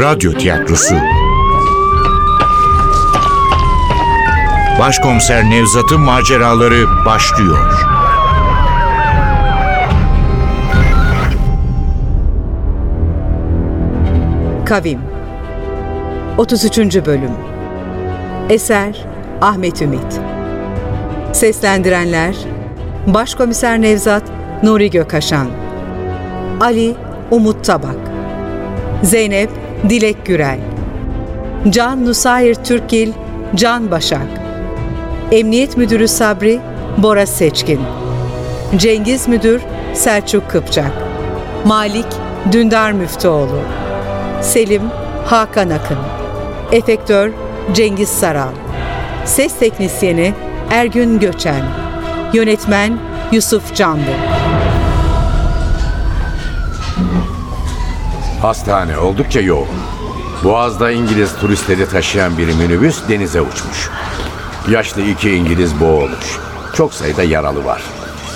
Radyo Tiyatrosu. Başkomiser Nevzat'ın maceraları başlıyor. Kavim. 33. Bölüm. Eser Ahmet Ümit. Seslendirenler Başkomiser Nevzat Nuri Gökaşan Ali Umut Tabak. Zeynep Dilek Gürel. Can Nusayir Türkgil Can Başak. Emniyet Müdürü Sabri Bora Seçkin. Cengiz Müdür Selçuk Kıpçak. Malik Dündar Müftüoğlu. Selim Hakan Akın. Efektör Cengiz Saral. Ses Teknisyeni Ergün Göçen. Yönetmen Yusuf Canlı Hastane oldukça yoğun. Boğaz'da İngiliz turistleri taşıyan bir minibüs denize uçmuş. Yaşlı iki İngiliz boğulmuş. Çok sayıda yaralı var.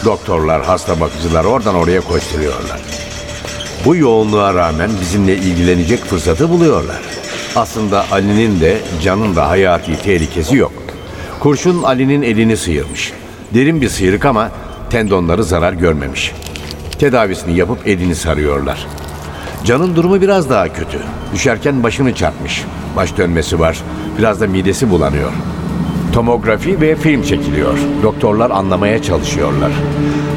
Doktorlar, hasta bakıcılar oradan oraya koşturuyorlar. Bu yoğunluğa rağmen bizimle ilgilenecek fırsatı buluyorlar. Aslında Ali'nin de Can'ın da hayati tehlikesi yok. Kurşun Ali'nin elini sıyırmış. Derin bir sıyrık ama tendonları zarar görmemiş. Tedavisini yapıp elini sarıyorlar. Can'ın durumu biraz daha kötü. Düşerken başını çarpmış. Baş dönmesi var. Biraz da midesi bulanıyor. Tomografi ve film çekiliyor. Doktorlar anlamaya çalışıyorlar.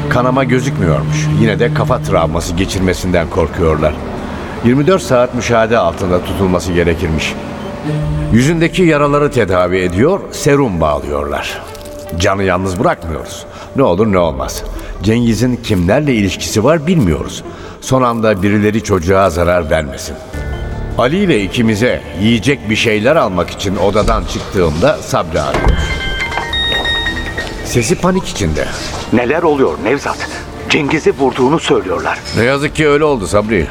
Kanama gözükmüyormuş. Yine de kafa travması geçirmesinden korkuyorlar. 24 saat müşahede altında tutulması gerekirmiş. Yüzündeki yaraları tedavi ediyor, serum bağlıyorlar. Canı yalnız bırakmıyoruz. Ne olur ne olmaz. Cengiz'in kimlerle ilişkisi var bilmiyoruz. Son anda birileri çocuğa zarar vermesin. Ali ile ikimize yiyecek bir şeyler almak için odadan çıktığımda Sabri arıyor. Sesi panik içinde. Neler oluyor Nevzat? Cengiz'i vurduğunu söylüyorlar. Ne yazık ki öyle oldu Sabri.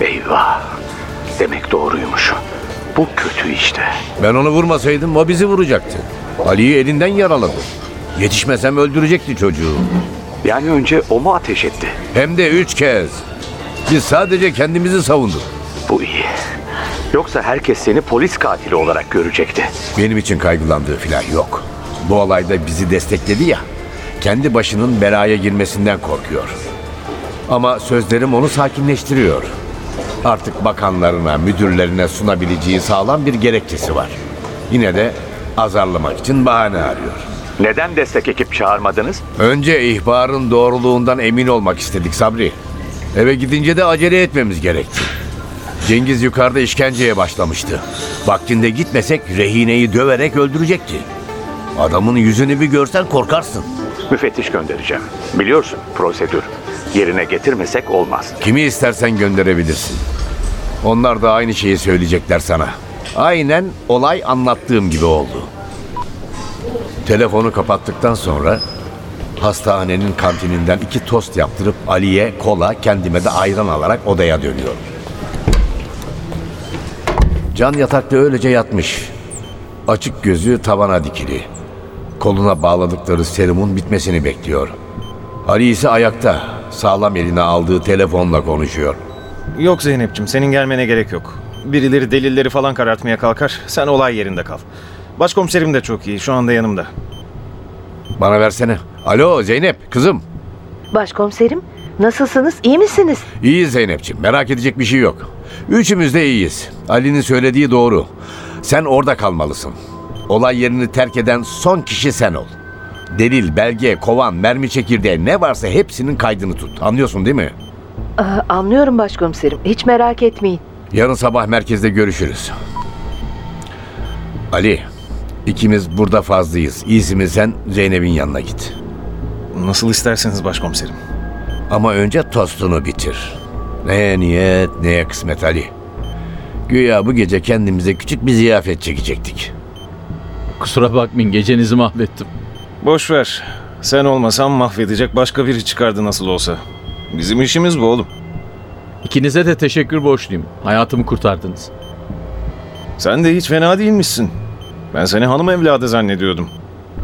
Eyvah. Demek doğruymuş. Bu kötü işte. Ben onu vurmasaydım o bizi vuracaktı. Ali'yi elinden yaraladı. Yetişmesem öldürecekti çocuğu. Yani önce o mu ateş etti? Hem de üç kez. Biz sadece kendimizi savunduk. Bu iyi. Yoksa herkes seni polis katili olarak görecekti. Benim için kaygılandığı filan yok. Bu olayda bizi destekledi ya. Kendi başının belaya girmesinden korkuyor. Ama sözlerim onu sakinleştiriyor. Artık bakanlarına, müdürlerine sunabileceği sağlam bir gerekçesi var. Yine de azarlamak için bahane arıyor. Neden destek ekip çağırmadınız? Önce ihbarın doğruluğundan emin olmak istedik Sabri. Eve gidince de acele etmemiz gerekti. Cengiz yukarıda işkenceye başlamıştı. Vaktinde gitmesek rehineyi döverek öldürecekti. Adamın yüzünü bir görsen korkarsın. Müfettiş göndereceğim. Biliyorsun prosedür. Yerine getirmesek olmaz. Kimi istersen gönderebilirsin. Onlar da aynı şeyi söyleyecekler sana. Aynen olay anlattığım gibi oldu. Telefonu kapattıktan sonra hastanenin kantininden iki tost yaptırıp Ali'ye kola, kendime de ayran alarak odaya dönüyorum. Can yatakta öylece yatmış. Açık gözü tavana dikili. Koluna bağladıkları serumun bitmesini bekliyor. Ali ise ayakta, sağlam eline aldığı telefonla konuşuyor. Yok Zeynep'ciğim senin gelmene gerek yok. Birileri delilleri falan karartmaya kalkar. Sen olay yerinde kal. Başkomiserim de çok iyi. Şu anda yanımda. Bana versene. Alo Zeynep, kızım. Başkomiserim, nasılsınız? İyi misiniz? İyiyiz Zeynep'ciğim, merak edecek bir şey yok. Üçümüz de iyiyiz. Ali'nin söylediği doğru. Sen orada kalmalısın. Olay yerini terk eden son kişi sen ol. Delil, belge, kovan, mermi çekirdeği ne varsa hepsinin kaydını tut. Anlıyorsun değil mi? Aa, anlıyorum başkomiserim. Hiç merak etmeyin. Yarın sabah merkezde görüşürüz. Ali, ikimiz burada fazlayız. İyisi mi sen Zeynep'in yanına git. Nasıl isterseniz başkomiserim. Ama önce tostunu bitir. Neye niyet, neye kısmet Ali. Güya bu gece kendimize küçük bir ziyafet çekecektik. Kusura bakmayın gecenizi mahvettim. Boş ver. Sen olmasan mahvedecek başka biri çıkardı nasıl olsa. Bizim işimiz bu oğlum. İkinize de teşekkür borçluyum. Hayatımı kurtardınız. Sen de hiç fena değilmişsin. Ben seni hanım evladı zannediyordum.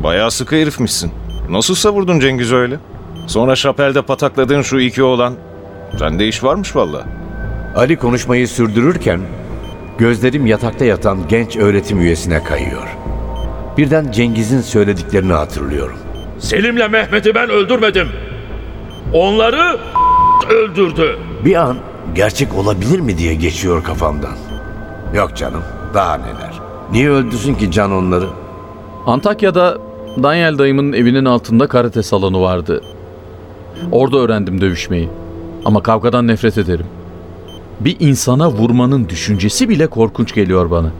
Bayağı sıkı herifmişsin. Nasıl savurdun Cengiz öyle? Sonra şapelde patakladığın şu iki oğlan. Sende iş varmış valla. Ali konuşmayı sürdürürken Gözlerim yatakta yatan genç öğretim üyesine kayıyor. Birden Cengiz'in söylediklerini hatırlıyorum. Selim'le Mehmet'i ben öldürmedim. Onları öldürdü. Bir an gerçek olabilir mi diye geçiyor kafamdan. Yok canım, daha neler. Niye öldürsün ki Can onları? Antakya'da Daniel dayımın evinin altında karate salonu vardı. Orada öğrendim dövüşmeyi. Ama kavgadan nefret ederim. Bir insana vurmanın düşüncesi bile korkunç geliyor bana.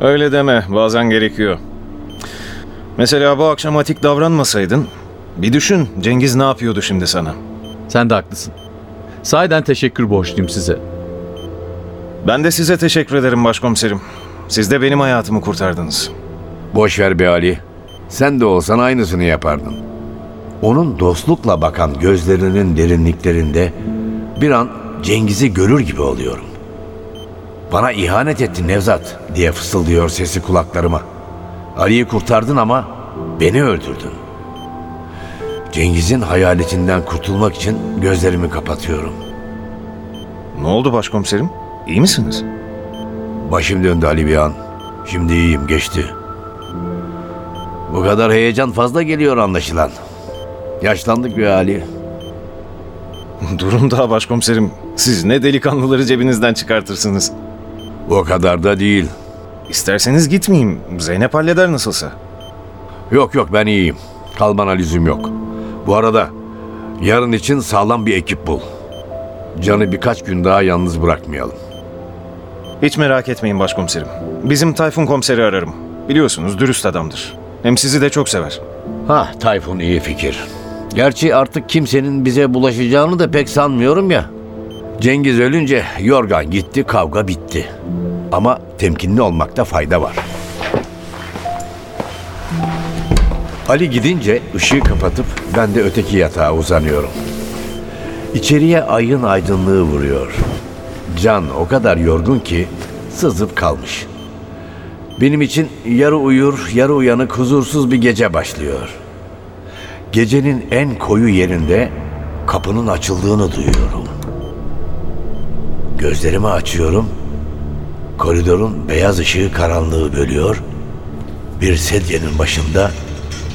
Öyle deme, bazen gerekiyor. Mesela bu akşam atik davranmasaydın, bir düşün Cengiz ne yapıyordu şimdi sana? Sen de haklısın. Sahiden teşekkür borçluyum size. Ben de size teşekkür ederim başkomiserim. Siz de benim hayatımı kurtardınız. Boş ver be Ali. Sen de olsan aynısını yapardın. Onun dostlukla bakan gözlerinin derinliklerinde bir an Cengiz'i görür gibi oluyorum. Bana ihanet ettin Nevzat diye fısıldıyor sesi kulaklarıma. Ali'yi kurtardın ama beni öldürdün. Cengiz'in hayaletinden kurtulmak için gözlerimi kapatıyorum. Ne oldu başkomiserim? İyi misiniz? Başım döndü Ali bir an. Şimdi iyiyim geçti. Bu kadar heyecan fazla geliyor anlaşılan. Yaşlandık bir Ali. Durun daha başkomiserim. Siz ne delikanlıları cebinizden çıkartırsınız. O kadar da değil. İsterseniz gitmeyeyim. Zeynep halleder nasılsa. Yok yok ben iyiyim. Kalmana lüzum yok. Bu arada yarın için sağlam bir ekip bul. Can'ı birkaç gün daha yalnız bırakmayalım. Hiç merak etmeyin başkomiserim. Bizim Tayfun komiseri ararım. Biliyorsunuz dürüst adamdır. Hem sizi de çok sever. Ha Tayfun iyi fikir. Gerçi artık kimsenin bize bulaşacağını da pek sanmıyorum ya. Cengiz ölünce yorgan gitti, kavga bitti. Ama temkinli olmakta fayda var. Ali gidince ışığı kapatıp ben de öteki yatağa uzanıyorum. İçeriye ayın aydınlığı vuruyor. Can o kadar yorgun ki sızıp kalmış. Benim için yarı uyur, yarı uyanık huzursuz bir gece başlıyor. Gecenin en koyu yerinde kapının açıldığını duyuyorum. Gözlerimi açıyorum. Koridorun beyaz ışığı karanlığı bölüyor. Bir sedyenin başında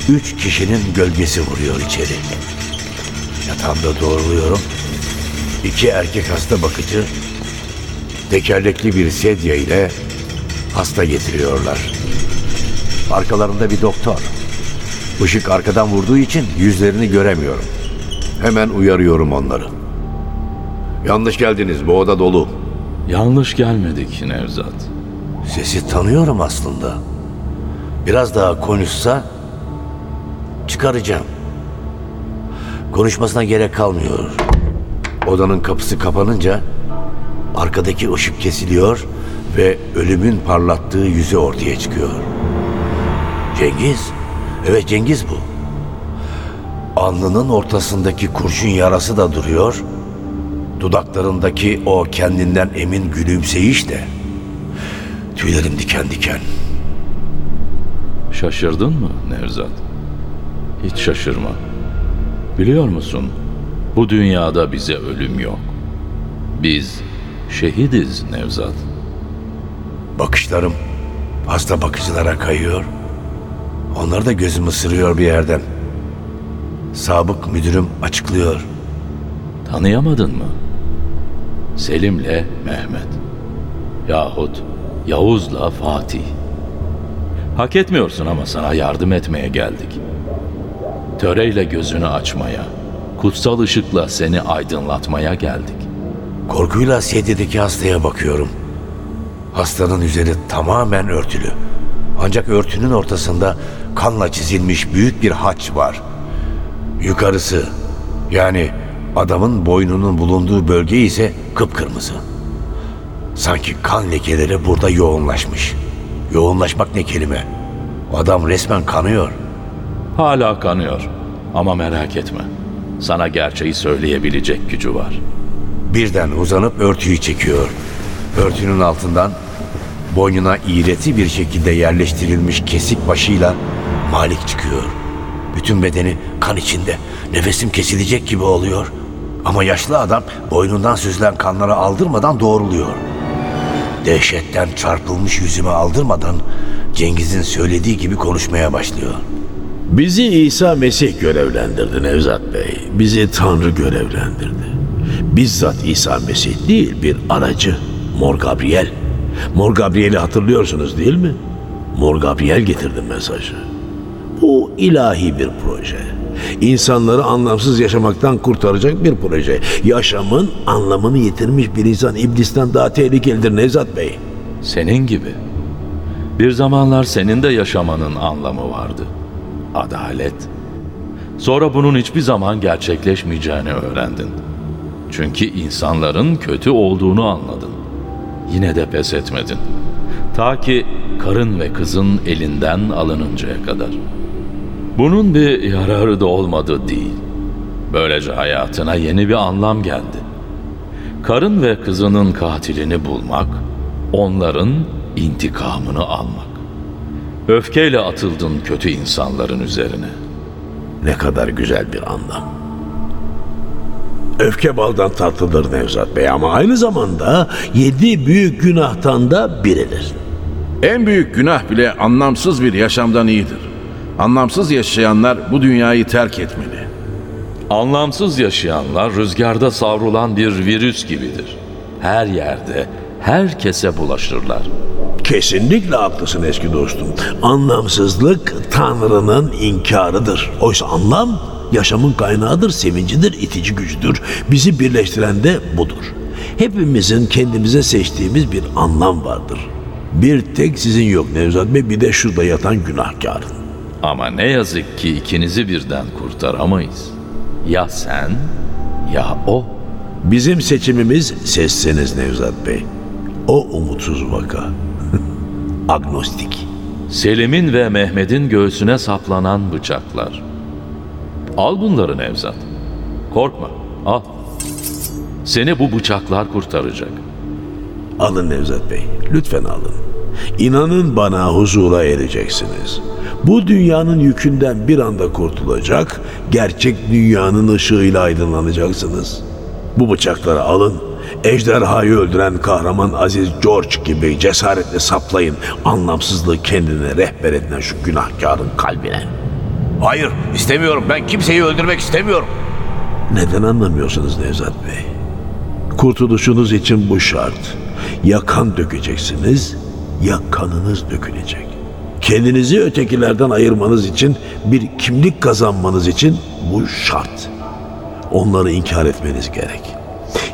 üç kişinin gölgesi vuruyor içeri. Yatağımda doğruluyorum. İki erkek hasta bakıcı tekerlekli bir sedye ile hasta getiriyorlar. Arkalarında bir doktor. Işık arkadan vurduğu için yüzlerini göremiyorum. Hemen uyarıyorum onları. Yanlış geldiniz, bu oda dolu. Yanlış gelmedik Nevzat. Sesi tanıyorum aslında. Biraz daha konuşsa çıkaracağım. Konuşmasına gerek kalmıyor. Odanın kapısı kapanınca arkadaki ışık kesiliyor ve ölümün parlattığı yüzü ortaya çıkıyor. Cengiz. Evet Cengiz bu. Alnının ortasındaki kurşun yarası da duruyor. Dudaklarındaki o kendinden emin gülümseyiş de. Tüylerim diken diken. Şaşırdın mı Nevzat? Hiç şaşırma. Biliyor musun? Bu dünyada bize ölüm yok. Biz şehidiz Nevzat. Bakışlarım hasta bakıcılara kayıyor. Onlar da gözümü ısırıyor bir yerden. Sabık müdürüm açıklıyor. Tanıyamadın mı? Selim'le Mehmet. Yahut Yavuz'la Fatih. Hak etmiyorsun ama sana yardım etmeye geldik. Töreyle gözünü açmaya, kutsal ışıkla seni aydınlatmaya geldik. Korkuyla sedyedeki hastaya bakıyorum. Hastanın üzeri tamamen örtülü. Ancak örtünün ortasında kanla çizilmiş büyük bir haç var. Yukarısı yani adamın boynunun bulunduğu bölge ise kıpkırmızı. Sanki kan lekeleri burada yoğunlaşmış. Yoğunlaşmak ne kelime? Adam resmen kanıyor. Hala kanıyor ama merak etme. Sana gerçeği söyleyebilecek gücü var. Birden uzanıp örtüyü çekiyor. Örtünün altından boynuna iğreti bir şekilde yerleştirilmiş kesik başıyla Malik çıkıyor. Bütün bedeni kan içinde. Nefesim kesilecek gibi oluyor. Ama yaşlı adam boynundan süzülen kanları aldırmadan doğruluyor. dehşetten çarpılmış yüzüme aldırmadan Cengiz'in söylediği gibi konuşmaya başlıyor. Bizi İsa Mesih görevlendirdi Nevzat Bey. Bizi Tanrı görevlendirdi. Bizzat İsa Mesih değil bir aracı. Mor Gabriel. Mor Gabriel'i hatırlıyorsunuz değil mi? Mor Gabriel getirdi mesajı. Bu ilahi bir proje. İnsanları anlamsız yaşamaktan kurtaracak bir proje. Yaşamın anlamını yitirmiş bir insan iblisten daha tehlikelidir Nevzat Bey. Senin gibi. Bir zamanlar senin de yaşamanın anlamı vardı. Adalet. Sonra bunun hiçbir zaman gerçekleşmeyeceğini öğrendin. Çünkü insanların kötü olduğunu anladın. Yine de pes etmedin. Ta ki karın ve kızın elinden alınıncaya kadar. Bunun bir yararı da olmadı değil. Böylece hayatına yeni bir anlam geldi. Karın ve kızının katilini bulmak, onların intikamını almak. Öfkeyle atıldın kötü insanların üzerine. Ne kadar güzel bir anlam. Öfke baldan tatlıdır Nevzat Bey ama aynı zamanda yedi büyük günahtan da biridir. En büyük günah bile anlamsız bir yaşamdan iyidir. Anlamsız yaşayanlar bu dünyayı terk etmeli. Anlamsız yaşayanlar rüzgarda savrulan bir virüs gibidir. Her yerde, herkese bulaşırlar. Kesinlikle haklısın eski dostum. Anlamsızlık Tanrı'nın inkarıdır. Oysa anlam yaşamın kaynağıdır, sevincidir, itici gücüdür. Bizi birleştiren de budur. Hepimizin kendimize seçtiğimiz bir anlam vardır. Bir tek sizin yok Nevzat Bey, bir de şurada yatan günahkarın. Ama ne yazık ki ikinizi birden kurtaramayız. Ya sen ya o. Bizim seçimimiz sessiniz Nevzat Bey. O umutsuz vaka. Agnostik. Selim'in ve Mehmet'in göğsüne saplanan bıçaklar. Al bunları Nevzat. Korkma, al. Seni bu bıçaklar kurtaracak. Alın Nevzat Bey, lütfen alın. İnanın bana huzura ereceksiniz. Bu dünyanın yükünden bir anda kurtulacak, gerçek dünyanın ışığıyla aydınlanacaksınız. Bu bıçakları alın, ejderhayı öldüren kahraman Aziz George gibi cesaretle saplayın anlamsızlığı kendine rehber edinen şu günahkarın kalbine. Hayır istemiyorum ben kimseyi öldürmek istemiyorum. Neden anlamıyorsunuz Nevzat Bey? Kurtuluşunuz için bu şart. Ya kan dökeceksiniz ya kanınız dökülecek. Kendinizi ötekilerden ayırmanız için bir kimlik kazanmanız için bu şart. Onları inkar etmeniz gerek.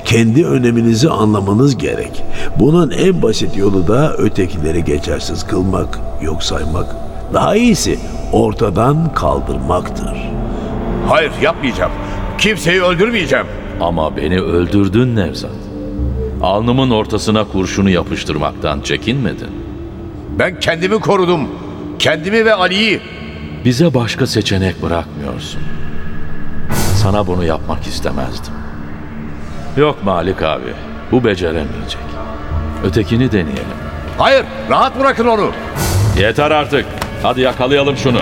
Kendi öneminizi anlamanız gerek. Bunun en basit yolu da ötekileri geçersiz kılmak, yok saymak. Daha iyisi ortadan kaldırmaktır. Hayır yapmayacağım. Kimseyi öldürmeyeceğim. Ama beni öldürdün Nevzat. Alnımın ortasına kurşunu yapıştırmaktan çekinmedin. Ben kendimi korudum. Kendimi ve Ali'yi. Bize başka seçenek bırakmıyorsun. Sana bunu yapmak istemezdim. Yok Malik abi, bu beceremeyecek. Ötekini deneyelim. Hayır rahat bırakın onu. Yeter artık. Hadi yakalayalım şunu.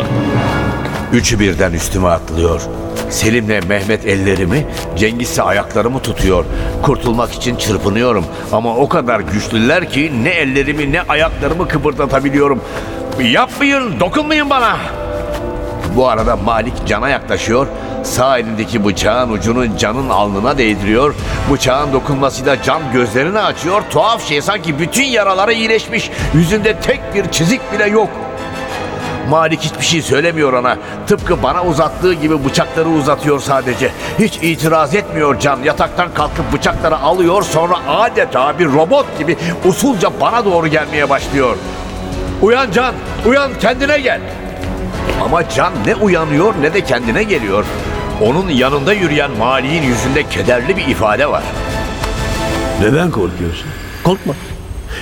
Üçü birden üstüme atlıyor. Selim'le Mehmet ellerimi, Cengiz ise ayaklarımı tutuyor. Kurtulmak için çırpınıyorum. Ama o kadar güçlüler ki ne ellerimi ne ayaklarımı kıpırdatabiliyorum. Yapmayın, dokunmayın bana. Bu arada Malik cana yaklaşıyor. Sağ elindeki bıçağın ucunu canın alnına değdiriyor. Bıçağın dokunmasıyla can gözlerini açıyor. Tuhaf şey sanki bütün yaraları iyileşmiş. Yüzünde tek bir çizik bile yok. Malik hiçbir şey söylemiyor ona. Tıpkı bana uzattığı gibi bıçakları uzatıyor sadece. Hiç itiraz etmiyor Can. Yataktan kalkıp bıçakları alıyor sonra adeta bir robot gibi usulca bana doğru gelmeye başlıyor. Uyan Can, uyan kendine gel. Ama Can ne uyanıyor ne de kendine geliyor. Onun yanında yürüyen Malik'in yüzünde kederli bir ifade var. Neden korkuyorsun? Korkma.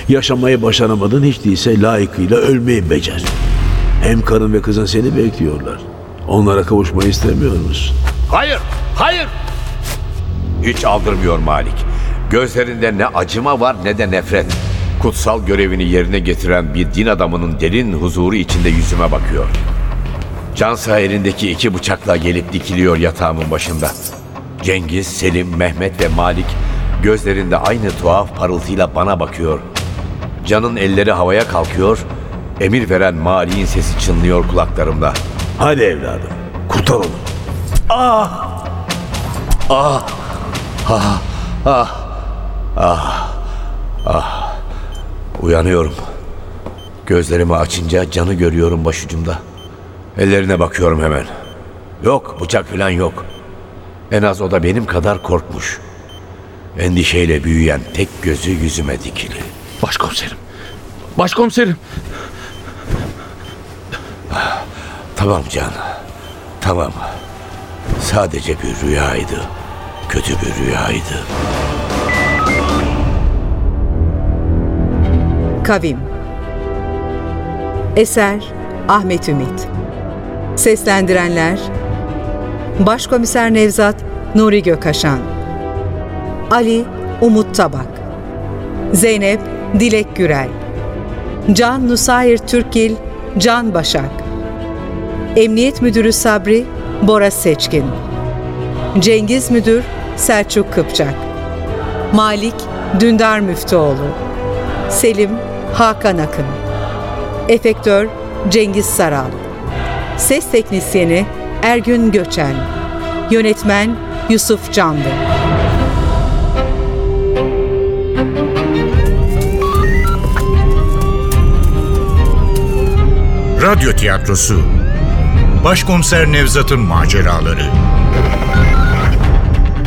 Yaşamayı başaramadın hiç değilse layıkıyla ölmeyi becer. Hem karın ve kızın seni bekliyorlar. Onlara kavuşmayı istemiyor musun? Hayır, hayır. Hiç aldırmıyor Malik. Gözlerinde ne acıma var ne de nefret. Kutsal görevini yerine getiren bir din adamının derin huzuru içinde yüzüme bakıyor. Cansa elindeki iki bıçakla gelip dikiliyor yatağımın başında. Cengiz, Selim, Mehmet ve Malik gözlerinde aynı tuhaf parıltıyla bana bakıyor. Can'ın elleri havaya kalkıyor. Emir veren Mali'nin sesi çınlıyor kulaklarımda. Hadi evladım. Kurtar onu. Uyanıyorum. Gözlerimi açınca Can'ı görüyorum başucumda. Ellerine bakıyorum hemen. Yok bıçak falan yok. En az o da benim kadar korkmuş. Endişeyle büyüyen tek gözü yüzüme dikili. Başkomiserim. Başkomiserim. Tamam Can. Tamam. Sadece bir rüyaydı. Kötü bir rüyaydı. Kavim Eser Ahmet Ümit Seslendirenler Başkomiser Nevzat Nuri Gökaşan Ali Umut Tabak Zeynep Dilek Gürel Can Nusayir Türkgil Can Başak Emniyet Müdürü Sabri Bora Seçkin. Cengiz Müdür Selçuk Kıpçak. Malik Dündar Müftüoğlu. Selim Hakan Akın. Efektör Cengiz Saral. Ses Teknisyeni Ergün Göçen. Yönetmen Yusuf Canlı. Radyo tiyatrosu Başkomiser Nevzat'ın maceraları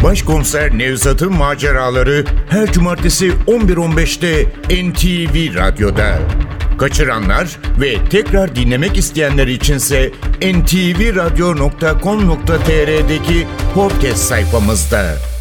Başkomiser Nevzat'ın maceraları her cumartesi 11.15'te NTV Radyo'da. Kaçıranlar ve tekrar dinlemek isteyenler içinse ntvradio.com.tr'deki podcast sayfamızda.